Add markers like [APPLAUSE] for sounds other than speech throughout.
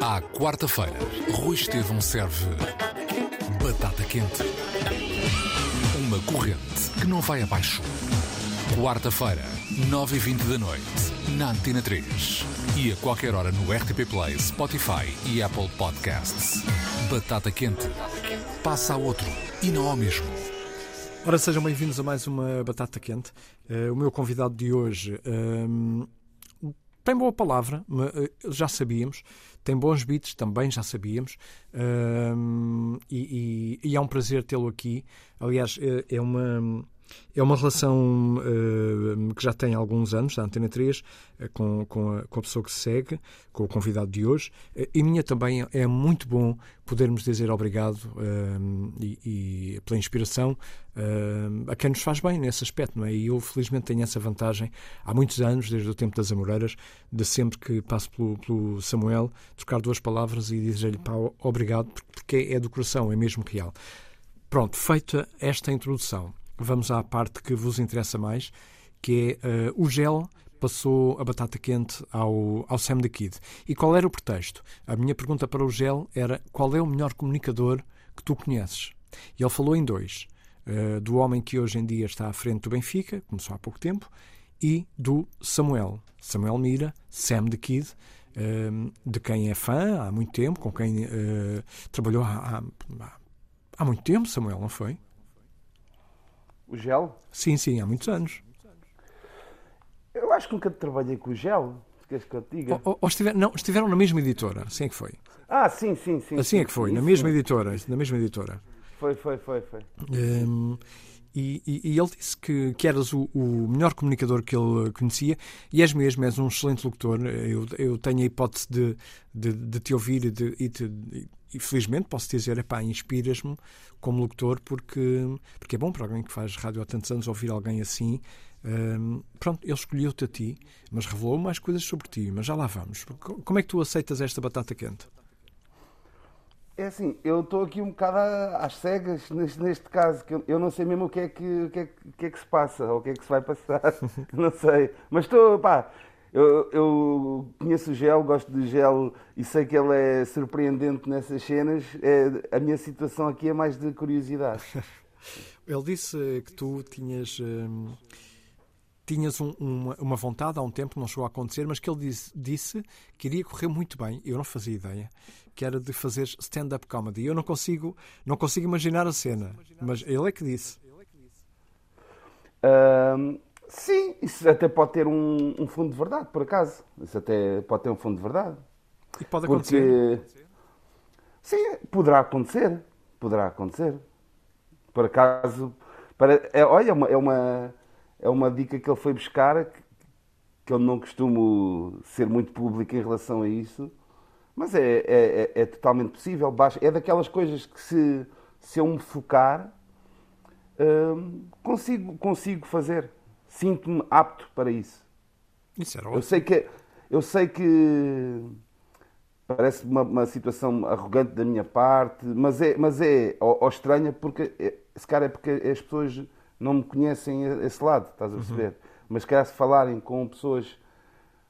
À quarta-feira, Rui Estevão serve batata quente. Uma corrente que não vai abaixo. Quarta-feira, 9h20 da noite, na Antena 3. E a qualquer hora no RTP Play, Spotify e Apple Podcasts. Batata quente. Passa a outro e não ao mesmo. Ora, sejam bem-vindos a mais uma Batata Quente. Uh, o meu convidado de hoje um, tem boa palavra, uh, já sabíamos. Tem bons beats, também já sabíamos. E, e, e, é um prazer tê-lo aqui. Aliás, é, é uma é uma relação uh, que já tem alguns anos, da Antena 3, uh, com, com a, com, a, pessoa que se segue, com o convidado de hoje. Uh, e minha também é muito bom podermos dizer obrigado e, e, pela inspiração a quem nos faz bem nesse aspecto, não é? E eu, felizmente, tenho essa vantagem há muitos anos, desde o tempo das Amoreiras, de sempre que passo pelo, pelo Samuel, trocar duas palavras e dizer-lhe obrigado, porque é do coração, é mesmo real. Pronto, feita esta introdução vamos à parte que vos interessa mais, que é uh, o gel passou a batata quente ao, ao Sam the Kid. E qual era o pretexto? A minha pergunta para o gel era qual é o melhor comunicador que tu conheces? E ele falou em dois. Uh, do homem que hoje em dia está à frente do Benfica, começou há pouco tempo, e do Samuel. Samuel Mira, Sam the Kid, uh, de quem é fã há muito tempo, com quem uh, trabalhou há, há, há muito tempo, Samuel, não foi? O gel? Sim, sim, há muitos anos. Eu acho que nunca trabalhei com o gel. Queres que eu te diga? Ou, ou estiver, não, estiveram na mesma editora, assim é que foi. Ah, sim, sim, sim. Assim sim, é que foi, sim, na mesma editora, na mesma editora. Foi, foi, foi, foi. Um, e, e, e, ele disse que, que eras o, o, melhor comunicador que ele conhecia e és mesmo, és um excelente locutor. Eu, eu tenho a hipótese de, de, de te ouvir e, de, e, te, e felizmente posso dizer, epá, inspiras-me como locutor porque, porque é bom para alguém que faz rádio há tantos anos ouvir alguém assim. Pronto, ele escolheu-te a ti, mas revelou mais coisas sobre ti. Mas já lá vamos. Como é que tu aceitas esta batata quente? É assim, eu estou aqui um bocado às cegas neste, neste caso, que eu não sei mesmo o que, é que, o, que é, o que é que se passa, ou o que é que se vai passar, [LAUGHS] não sei. Mas estou, pá, eu, eu, conheço o Gel, gosto do Gel e sei que ele é surpreendente nessas cenas. É, a minha situação aqui é mais de curiosidade. [LAUGHS] ele disse que tu tinhas. Hum, tinhas um, uma, uma, vontade há um tempo, não chegou a acontecer, mas que ele disse, disse que iria correr muito bem, eu não fazia ideia, que era de fazer stand-up comedy. Eu não consigo, não consigo imaginar a cena, mas ele é que disse. Um, sim, isso até pode ter um, um, fundo de verdade, por acaso. Isso até pode ter um fundo de verdade. E pode acontecer? Porque, sim, poderá acontecer. Poderá acontecer. Por acaso, para, é, olha, é uma, é uma, é uma dica que ele foi buscar, que, que eu não costumo ser muito público em relação a isso mas é, é, é, é totalmente possível. É daquelas coisas que se, se eu me focar, hum, consigo, consigo fazer. Sinto-me apto para isso. Isso era ótimo. Eu sei que, eu sei que parece uma, uma situação arrogante da minha parte, mas é, mas é ou, ou estranha porque é, se calhar é porque as pessoas não me conhecem esse lado, estás a uhum. perceber? Uhum. Mas se se falarem com pessoas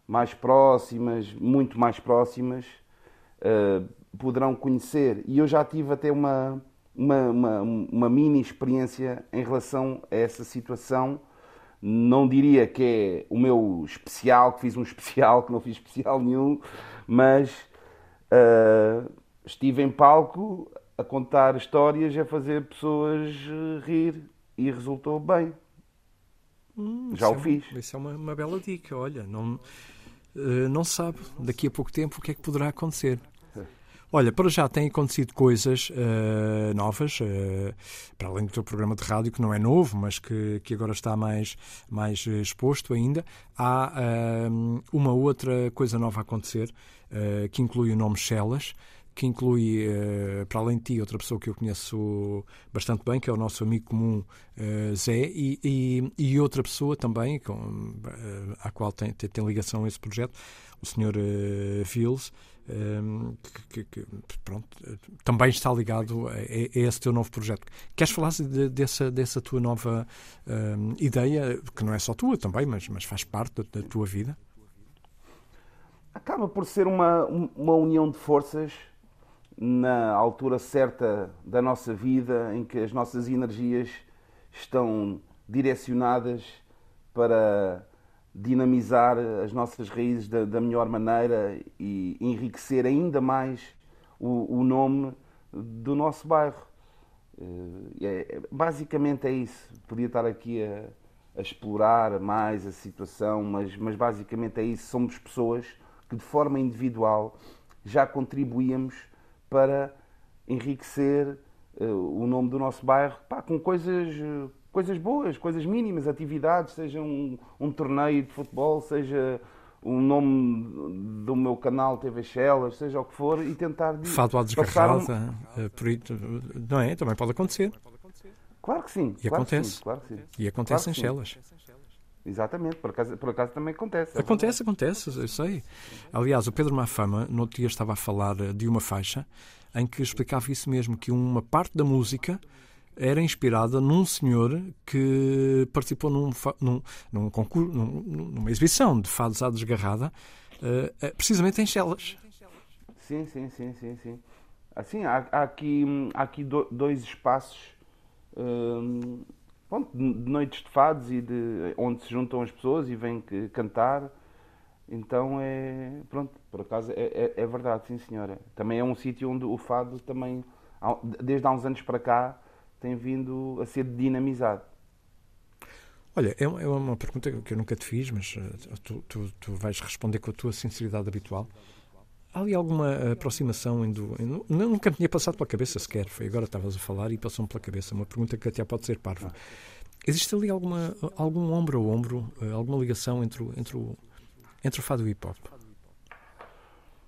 mais próximas, muito mais próximas, uh, poderão conhecer. E eu já tive até uma, uma, uma, uma, mini experiência em relação a essa situação. Não diria que é o meu especial, que fiz um especial, que não fiz especial nenhum, mas uh, estive em palco a contar histórias, a fazer pessoas eh, rir e resultou bem. Hum, Já o é, fiz. Isso é uma, uma bela dica, olha, não, uh, não sabe daqui a pouco tempo o que é que poderá acontecer. Olha, para já têm acontecido coisas uh, novas, uh, para além do teu programa de rádio, que não é novo, mas que, que agora está mais, mais exposto ainda. Há uh, uma outra coisa nova a acontecer, que inclui o nome Chelas, que inclui, para além de ti, outra pessoa que eu conheço bastante bem, que é o nosso amigo comum Zé, e, e, e, outra pessoa também, com, à qual tem, tem, tem, ligação a esse projeto, o Sr. Vils, que, que, pronto, também está ligado a, a, esse teu novo projeto. Queres falar de, dessa, dessa tua nova ideia, que não é só tua também, mas, mas faz parte da, da tua vida? acaba por ser uma, uma união de forças na altura certa da nossa vida, em que as nossas energias estão direcionadas para dinamizar as nossas raízes da, da melhor maneira e enriquecer ainda mais o, o nome do nosso bairro. Eh, é, basicamente é isso. Podia estar aqui a, a, explorar mais a situação, mas, mas basicamente é isso. Somos pessoas que de forma individual já contribuíamos para enriquecer uh, o nome do nosso bairro pá, com coisas coisas boas, coisas mínimas, atividades, seja um, um torneio de futebol, seja o nome do meu canal TV Shellas, seja o que for, e tentar... Fado à desgarrada, um... Eh, por aí, não é? Também pode acontecer. Claro que sim. E claro acontece. Sim, claro sim. E acontece claro em Shellas. Exatamente, por acaso, por acaso também acontece. É acontece, acontece, eu sei. Aliás, o Pedro Mafama, no outro dia estava a falar de uma faixa em que explicava isso mesmo, que uma parte da música era inspirada num senhor que participou num, num, num concurso, num, numa exibição de fados à desgarrada, uh, precisamente em Chelas. Sim, sim, sim, sim, sim. Assim, há, há aqui, há aqui dois espaços um, bom, de noites de fados e de, onde se juntam as pessoas e vêm cantar. Então é. Pronto, por acaso é, é, é verdade, sim senhora. Também é um sítio onde o fado também, desde há uns anos para cá, tem vindo a ser dinamizado. Olha, é uma, é uma pergunta que eu nunca te fiz, mas uh, tu, tu, tu, vais responder com a tua sinceridade habitual. Há ali alguma aproximação? Indo, indo, nunca me tinha passado pela cabeça sequer. Foi agora estavas a falar e passou-me pela cabeça. Uma pergunta que até pode ser parva. Existe ali alguma, algum ombro a ombro, uh, alguma ligação entre o, entre o, entre o fado e o hip hop?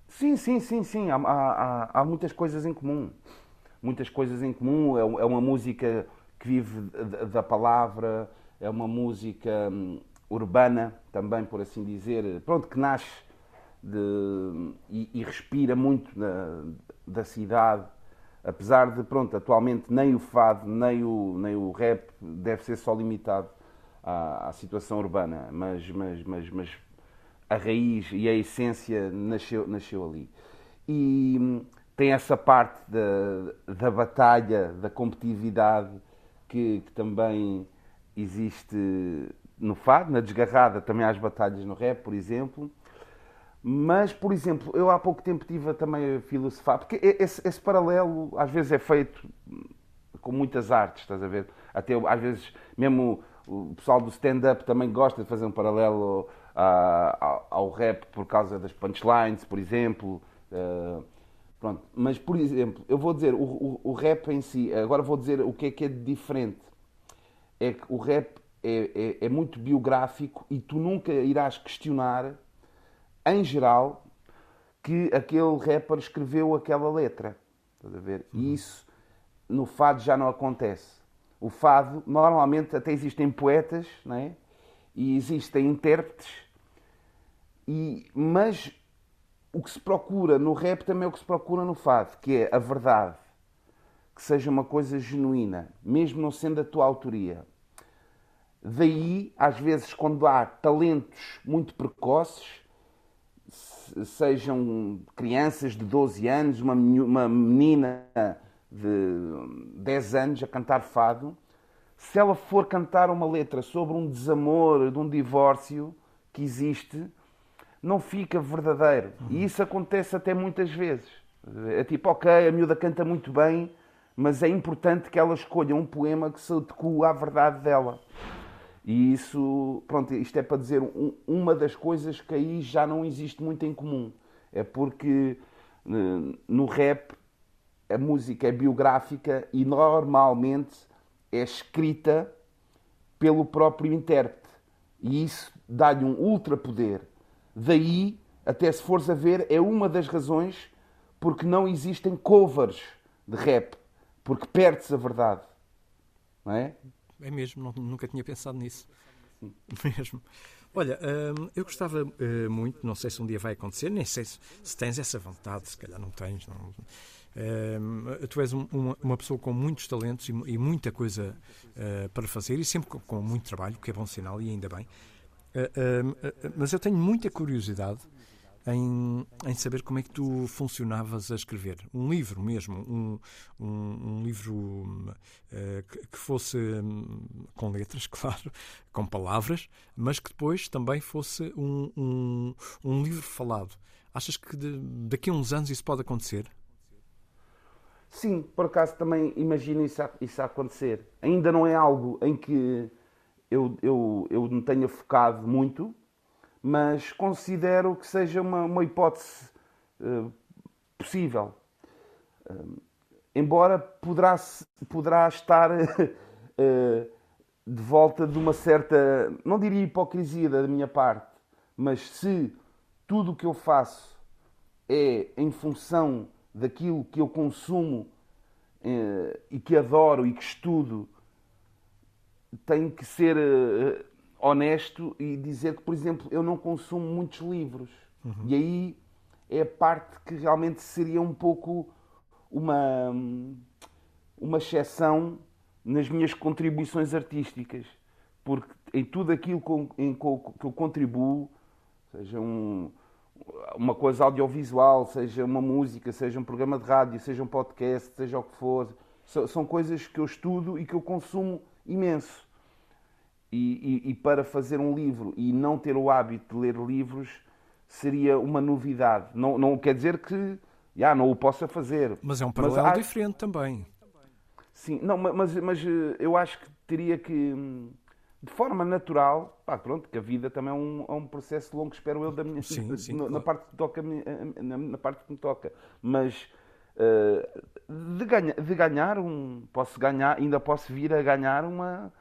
Sim, sim, sim, sim. Há, há, há muitas coisas em comum muitas coisas em comum. É, é uma música que vive da palavra, é uma música hum, urbana também, por assim dizer. Pronto, que nasce de, e, e, respira muito na, da cidade. Apesar de, pronto, atualmente nem o fado, nem o, nem o rap deve ser só limitado à, à situação urbana, mas, mas, mas, mas a raiz e a essência nasceu, nasceu ali. E hum, tem essa parte da, da batalha, da competitividade que, que, também existe no fado, na desgarrada também há as batalhas no rap, por exemplo. Mas, por exemplo, eu há pouco tempo tive também a filosofar, porque esse, esse paralelo às vezes é feito com muitas artes, estás a ver? Até às vezes, mesmo o pessoal do stand-up também gosta de fazer um paralelo ao, ao, rap por causa das punchlines, por exemplo. Uh, Pronto. Mas, por exemplo, eu vou dizer, o, o, o, rap em si, agora vou dizer o que é que é diferente. É que o rap é, é, é muito biográfico e tu nunca irás questionar, em geral, que aquele rapper escreveu aquela letra. Estás a ver? E uhum. isso no fado já não acontece. O fado, normalmente, até existem poetas, não é? E existem intérpretes, e, mas o que se procura no rap também é o que se procura no fado, que é a verdade, que seja uma coisa genuína, mesmo não sendo a tua autoria. Daí, às vezes, quando há talentos muito precoces, sejam crianças de 12 anos, uma menina de 10 anos a cantar fado, se ela for cantar uma letra sobre um desamor, de um divórcio que existe, não fica verdadeiro. E isso acontece até muitas vezes. É tipo, ok, a miúda canta muito bem, mas é importante que ela escolha um poema que se adequa à verdade dela. E isso, pronto, isto é para dizer um, uma das coisas que aí já não existe muito em comum. É porque eh, no rap a música é biográfica e normalmente é escrita pelo próprio intérprete. E isso dá-lhe um ultrapoder. Daí, até se fores a ver, é uma das razões porque não existem covers de rap, porque perde-se a verdade. Não é? É mesmo, nunca tinha pensado nisso. Mesmo. Olha, hum, eu gostava uh, muito, não sei se um dia vai acontecer, nem sei se, tens essa vontade, se calhar não tens. Não. Uh, tu és um, uma, pessoa com muitos talentos e, muita coisa uh, para fazer e sempre com, com, muito trabalho, que é bom sinal e ainda bem. Uh, uh, mas eu tenho muita curiosidade em, em saber como é que tu funcionavas a escrever. Um livro mesmo, um, um, um livro uh, que, que, fosse um, com letras, [LAUGHS] claro, com palavras, mas que depois também fosse um, um, livro falado. Achas que de, daqui a uns anos isso pode acontecer? Sim, por acaso também imagino isso, isso a acontecer. Ainda não é algo em que eu, eu, eu me tenha focado muito, mas considero que seja uma, uma hipótese uh, possível. Uh, embora poderá, poderá estar uh, [LAUGHS] de volta de uma certa, não diria hipocrisia da minha parte, mas se tudo o que eu faço é em função daquilo que eu consumo eh, e que adoro e que estudo, tenho que ser eh, honesto e dizer que, por exemplo, eu não consumo muitos livros. Uhum. E aí é a parte que realmente seria um pouco uma, uma exceção nas minhas contribuições artísticas. Porque em tudo aquilo em que eu contribuo, seja um, uma coisa audiovisual, seja uma música, seja um programa de rádio, seja um podcast, seja o que for. São coisas que eu estudo e que eu consumo imenso. E, e, e, para fazer um livro e não ter o hábito de ler livros seria uma novidade. Não, não quer dizer que já não o possa fazer. Mas é um paralelo diferente também. Sim, não, mas, mas eh, eu acho que teria que hum, de forma natural, pá, pronto, que a vida também é um, é um processo longo, espero eu, da minha sim, [LAUGHS] sim, na, claro. parte que toca, na, na, parte que me toca. Mas uh, de, ganha, de ganhar um. Posso ganhar, ainda posso vir a ganhar uma.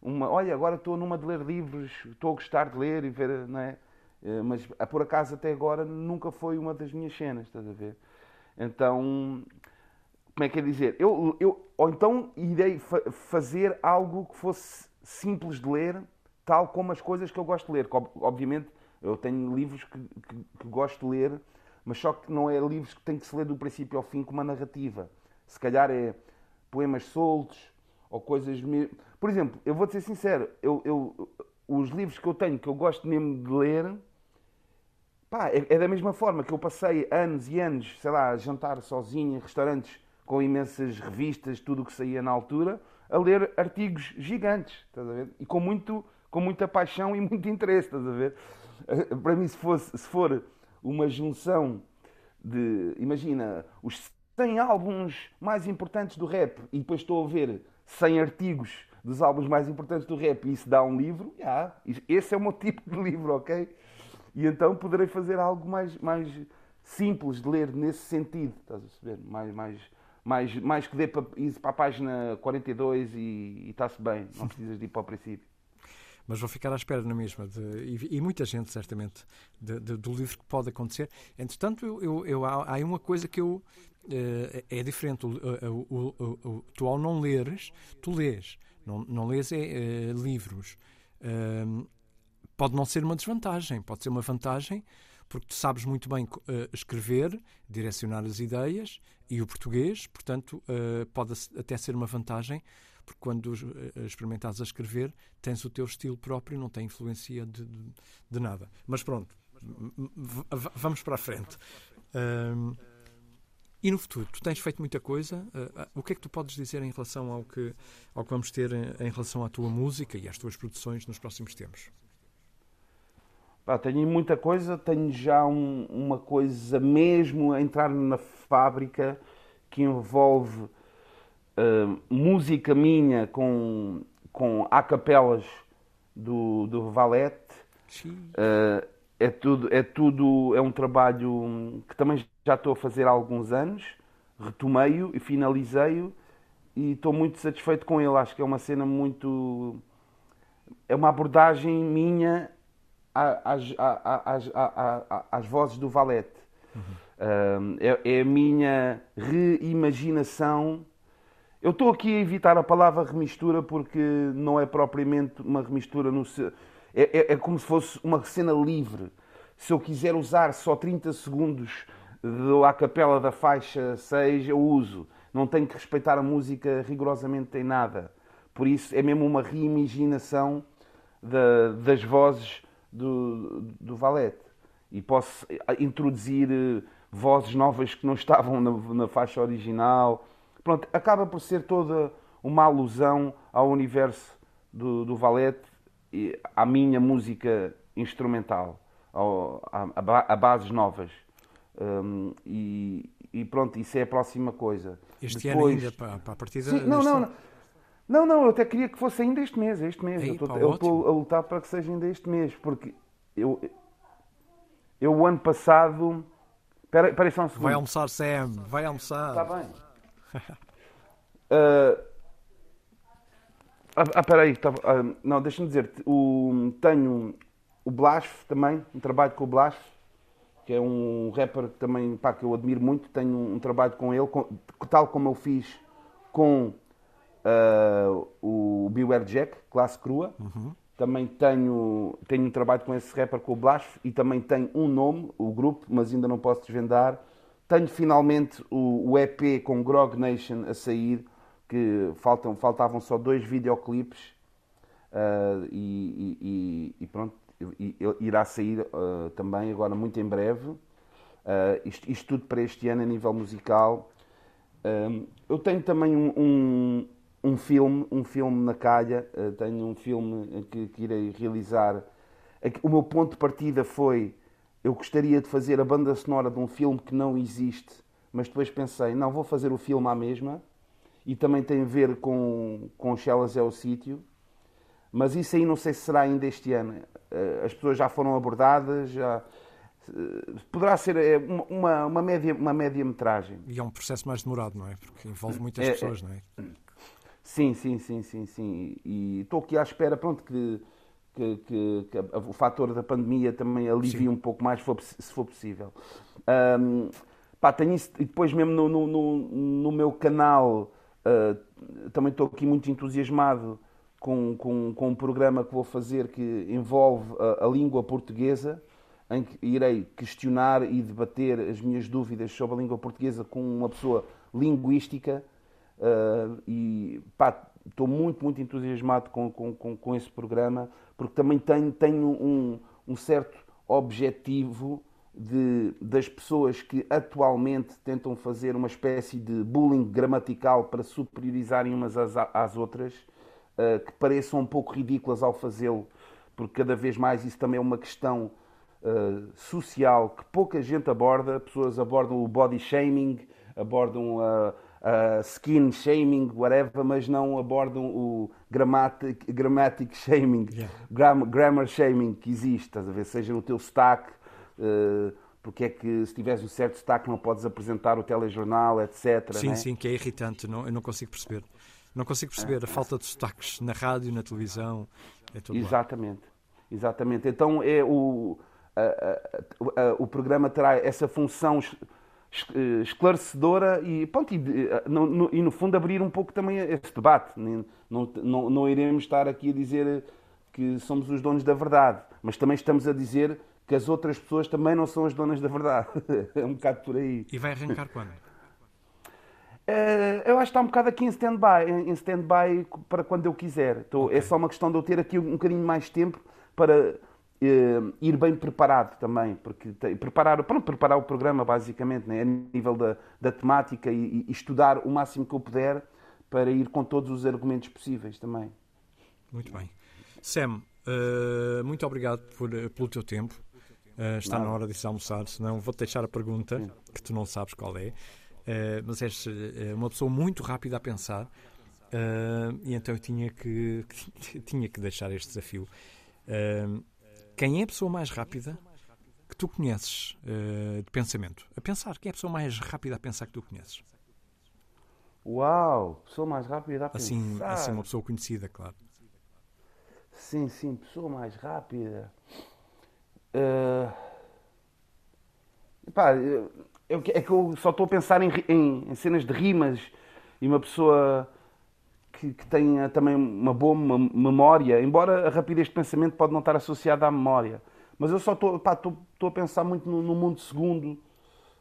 uma olha, agora estou numa de ler livros, estou a gostar de ler e ver, não é? Uh, mas por acaso até agora nunca foi uma das minhas cenas, estás a ver? Então, como é que é dizer? Eu, eu, ou então irei fa fazer algo que fosse simples de ler, tal como as coisas que eu gosto de ler. Obviamente, eu tenho livros que, que, que gosto de ler, mas só que não é livros que tem que se ler do princípio ao fim com uma narrativa. Se calhar é poemas soltos ou coisas. Por exemplo, eu vou-te ser sincero, eu, eu, os livros que eu tenho que eu gosto mesmo de ler. Pá, é, é da mesma forma que eu passei anos e anos, sei lá, a jantar sozinho em restaurantes com imensas revistas, tudo o que saía na altura a ler artigos gigantes, estás a ver? E com, muito, com muita paixão e muito interesse, estás a ver? [LAUGHS] Para mim, se, fosse, se for uma junção de, imagina, os 100 álbuns mais importantes do rap e depois estou a ver 100 artigos dos álbuns mais importantes do rap e isso dá um livro, yeah, esse é o meu [LAUGHS] tipo de livro, ok? E então poderei fazer algo mais, mais simples de ler nesse sentido, estás a perceber? Mais, mais, mais, mais que dê para ir para a página 42 e está-se bem, não [LAUGHS] precisas de ir para o princípio. Mas vou ficar à espera na mesma, de, e, e, muita gente, certamente, de, de, do livro que pode acontecer. Entretanto, eu, eu, eu há, há, uma coisa que eu. Uh, é diferente. O, o, o, tu, ao não leres, tu lês. Não, não lês é, uh, livros. Pode não ser uma desvantagem, pode ser uma vantagem porque tu sabes muito bem uh, escrever, direcionar as ideias e o português, portanto, uh, pode até ser uma vantagem, porque quando uh, experimentares a escrever, tens o teu estilo próprio, não tem influência de, de, de nada. Mas pronto, vamos para a frente. e no futuro, tu tens feito muita coisa. o que é que tu podes dizer em relação ao que, ao que vamos ter em, em relação à tua música e às tuas produções nos próximos tempos? Pá, tenho muita coisa, tenho já um, uma coisa mesmo a entrar na fábrica que envolve uh, música minha com, com acapelas do, do Valete. Uh, é tudo, é tudo, é um trabalho que também já estou a fazer há alguns anos, retomei-o e finalizei-o e estou muito satisfeito com ele. Acho que é uma cena muito. É uma abordagem minha às, às, às, às vozes do Valete. Uhum. É, é, a minha reimaginação. Eu estou aqui a evitar a palavra remistura porque não é propriamente uma remistura no. É, é, é como se fosse uma cena livre. Se eu quiser usar só 30 segundos da capela da faixa 6, eu uso. Não tenho que respeitar a música rigorosamente em nada. Por isso é mesmo uma reimaginação das vozes do, do Valete. e posso introduzir vozes novas que não estavam na, na faixa original. Pronto, acaba por ser toda uma alusão ao universo do, do Valete e à minha música instrumental, ao, a, a, bases novas. Um, e, e, pronto, isso é a próxima coisa. Este Depois... ano ainda, para, para a partida? Sim, não, não, não, não, não, eu até queria que fosse ainda este mês. Este mês. Eu estou a lutar para que seja ainda este mês, porque eu, eu o ano passado. Espera, espera só um segundo. Vai almoçar, Sam, vai almoçar. Está bem. Uh, [LAUGHS] ah, ah, peraí, ah, não, deixa-me dizer-te. Tenho o Blasf também, um trabalho com o Blasf, que é um rapper que também pá, que eu admiro muito. Tenho um, trabalho com ele, com, tal como eu fiz com uh, o Beware Jack, classe crua. Uhum. Também tenho, tenho um trabalho com esse rapper, com o Blasf, e também tenho um nome, o grupo, mas ainda não posso desvendar. Tenho finalmente o, o EP com Grog Nation a sair que faltam, faltavam só dois videoclipes uh, e, e, e, pronto, irá sair uh, também agora muito em breve. Uh, isto, isto, tudo para este ano a nível musical. eu tenho também um, um, um, filme, um filme na calha, tenho um filme que, que irei realizar. O meu ponto de partida foi eu gostaria de fazer a banda sonora de um filme que não existe, mas depois pensei, não, vou fazer o filme à mesma e também tem a ver com, com Chelas é o sítio. Mas isso aí não sei se será ainda este ano. Eh, as pessoas já foram abordadas, já, eh, poderá ser eh, uma, uma, média, uma média metragem. E é um processo mais demorado, não é? Porque envolve muitas é, pessoas, não é? Sim, sim, sim, sim, sim. E estou aqui à espera, pronto, que, que, que, que o fator da pandemia também alivie sim. um pouco mais, se for possível. Um, pá, tenho isso, e depois mesmo no, no, no, no meu canal Uh, também estou aqui muito entusiasmado com, com, com um programa que vou fazer que envolve a, a, língua portuguesa, em que irei questionar e debater as minhas dúvidas sobre a língua portuguesa com uma pessoa linguística. Uh, e pá, estou muito, muito entusiasmado com, com, com, com, esse programa, porque também tenho, tenho um, um certo objetivo de, das pessoas que atualmente tentam fazer uma espécie de bullying gramatical para superiorizarem umas às, às outras, uh, que pareçam um pouco ridículas ao fazê-lo, porque cada vez mais isso também é uma questão uh, social que pouca gente aborda. Pessoas abordam o body shaming, abordam a, a skin shaming, whatever, mas não abordam o grammatic, grammatic shaming, yeah. grammar shaming que existe, estás a ver? Seja no teu sotaque eh, porque é que se tiveres um certo destaque não podes apresentar o telejornal, etc. Sim, né? sim, que é irritante, não, eu não consigo perceber. Não consigo perceber a falta de destaques na rádio, na televisão. É tudo Exatamente, lá. exatamente. Então é o, a, a, a, o programa terá essa função esclarecedora e, pronto, e, no, no, e, no, fundo abrir um pouco também esse debate. Não, não, não iremos estar aqui a dizer que somos os donos da verdade, mas também estamos a dizer que as outras pessoas também não são as donas da verdade. [LAUGHS] é um bocado por aí. E vai arrancar quando? [LAUGHS] Eu acho que está um bocado aqui em stand-by, em stand-by para quando eu quiser. Então, okay. É só uma questão de eu ter aqui um bocadinho mais tempo para uh, ir bem preparado também, porque te, preparar, pronto, preparar o programa basicamente, né, a nível da, da temática e, e, estudar o máximo que eu puder para ir com todos os argumentos possíveis também. Muito bem. Sam, uh, muito obrigado por, pelo teu tempo. Uh, está Nada. na hora de se almoçar, senão vou-te deixar a pergunta, Sim. que tu não sabes qual é. Mas és uma pessoa muito rápida a pensar e então eu tinha que, [LAUGHS] tinha que deixar este desafio. Quem é a pessoa mais rápida que tu conheces de pensamento? A pensar, quem é a pessoa mais rápida a pensar que tu conheces? Uau, pessoa mais rápida a assim, pensar. Assim, uma pessoa conhecida, claro. Sim, sim, pessoa mais rápida. Uh, pá, eu, é que eu só estou a pensar em, em, em, cenas de rimas e uma pessoa que, que tenha também uma boa memória, embora a rapidez de pensamento pode não estar associada à memória. Mas eu só estou, a pensar muito no, no mundo segundo,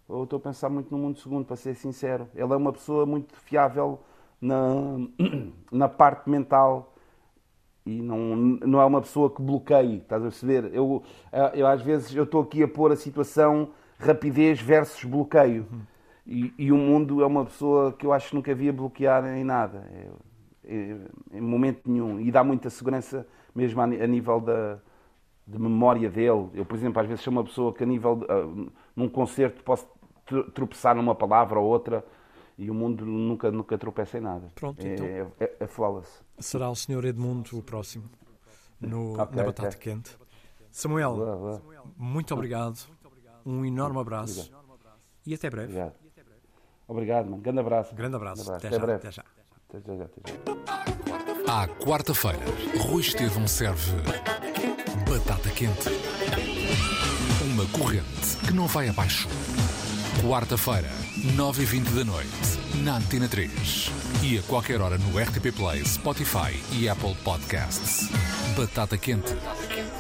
ou estou a pensar muito no mundo segundo, para ser sincero. Ele é uma pessoa muito fiável na, [CLEARS THROAT] na parte mental e não, não é uma pessoa que bloqueie, estás a perceber? Eu, eu às vezes eu estou aqui a pôr a situação rapidez versus bloqueio. Uhum. E, e, o mundo é uma pessoa que eu acho que nunca havia bloquear em nada, é, em momento nenhum. E dá muita segurança mesmo a, nível da, de memória dele. Eu, por exemplo, às vezes sou uma pessoa que a nível, de, uh, num concerto, posso tropeçar numa palavra ou outra e o mundo nunca, nunca tropeça em nada. Pronto, é, então. É, é, é flawless. Será o Sr. Edmundo o próximo no, okay, na Batata okay. Quente. Samuel, muito obrigado. Um enorme abraço. Obrigado. E até breve. Obrigado. Obrigado, mano. Grande abraço. Grande abraço. Grande abraço. Até, até, já, até, já. Até já. Até já. À quarta-feira, Rui Estevão serve batata quente. Uma corrente que não vai abaixo. Quarta-feira, 9h20 da noite, na Antena 3. E a qualquer hora no RTP Play, Spotify e Apple Podcasts. Batata quente.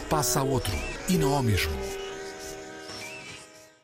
Passa a outro e não ao mesmo.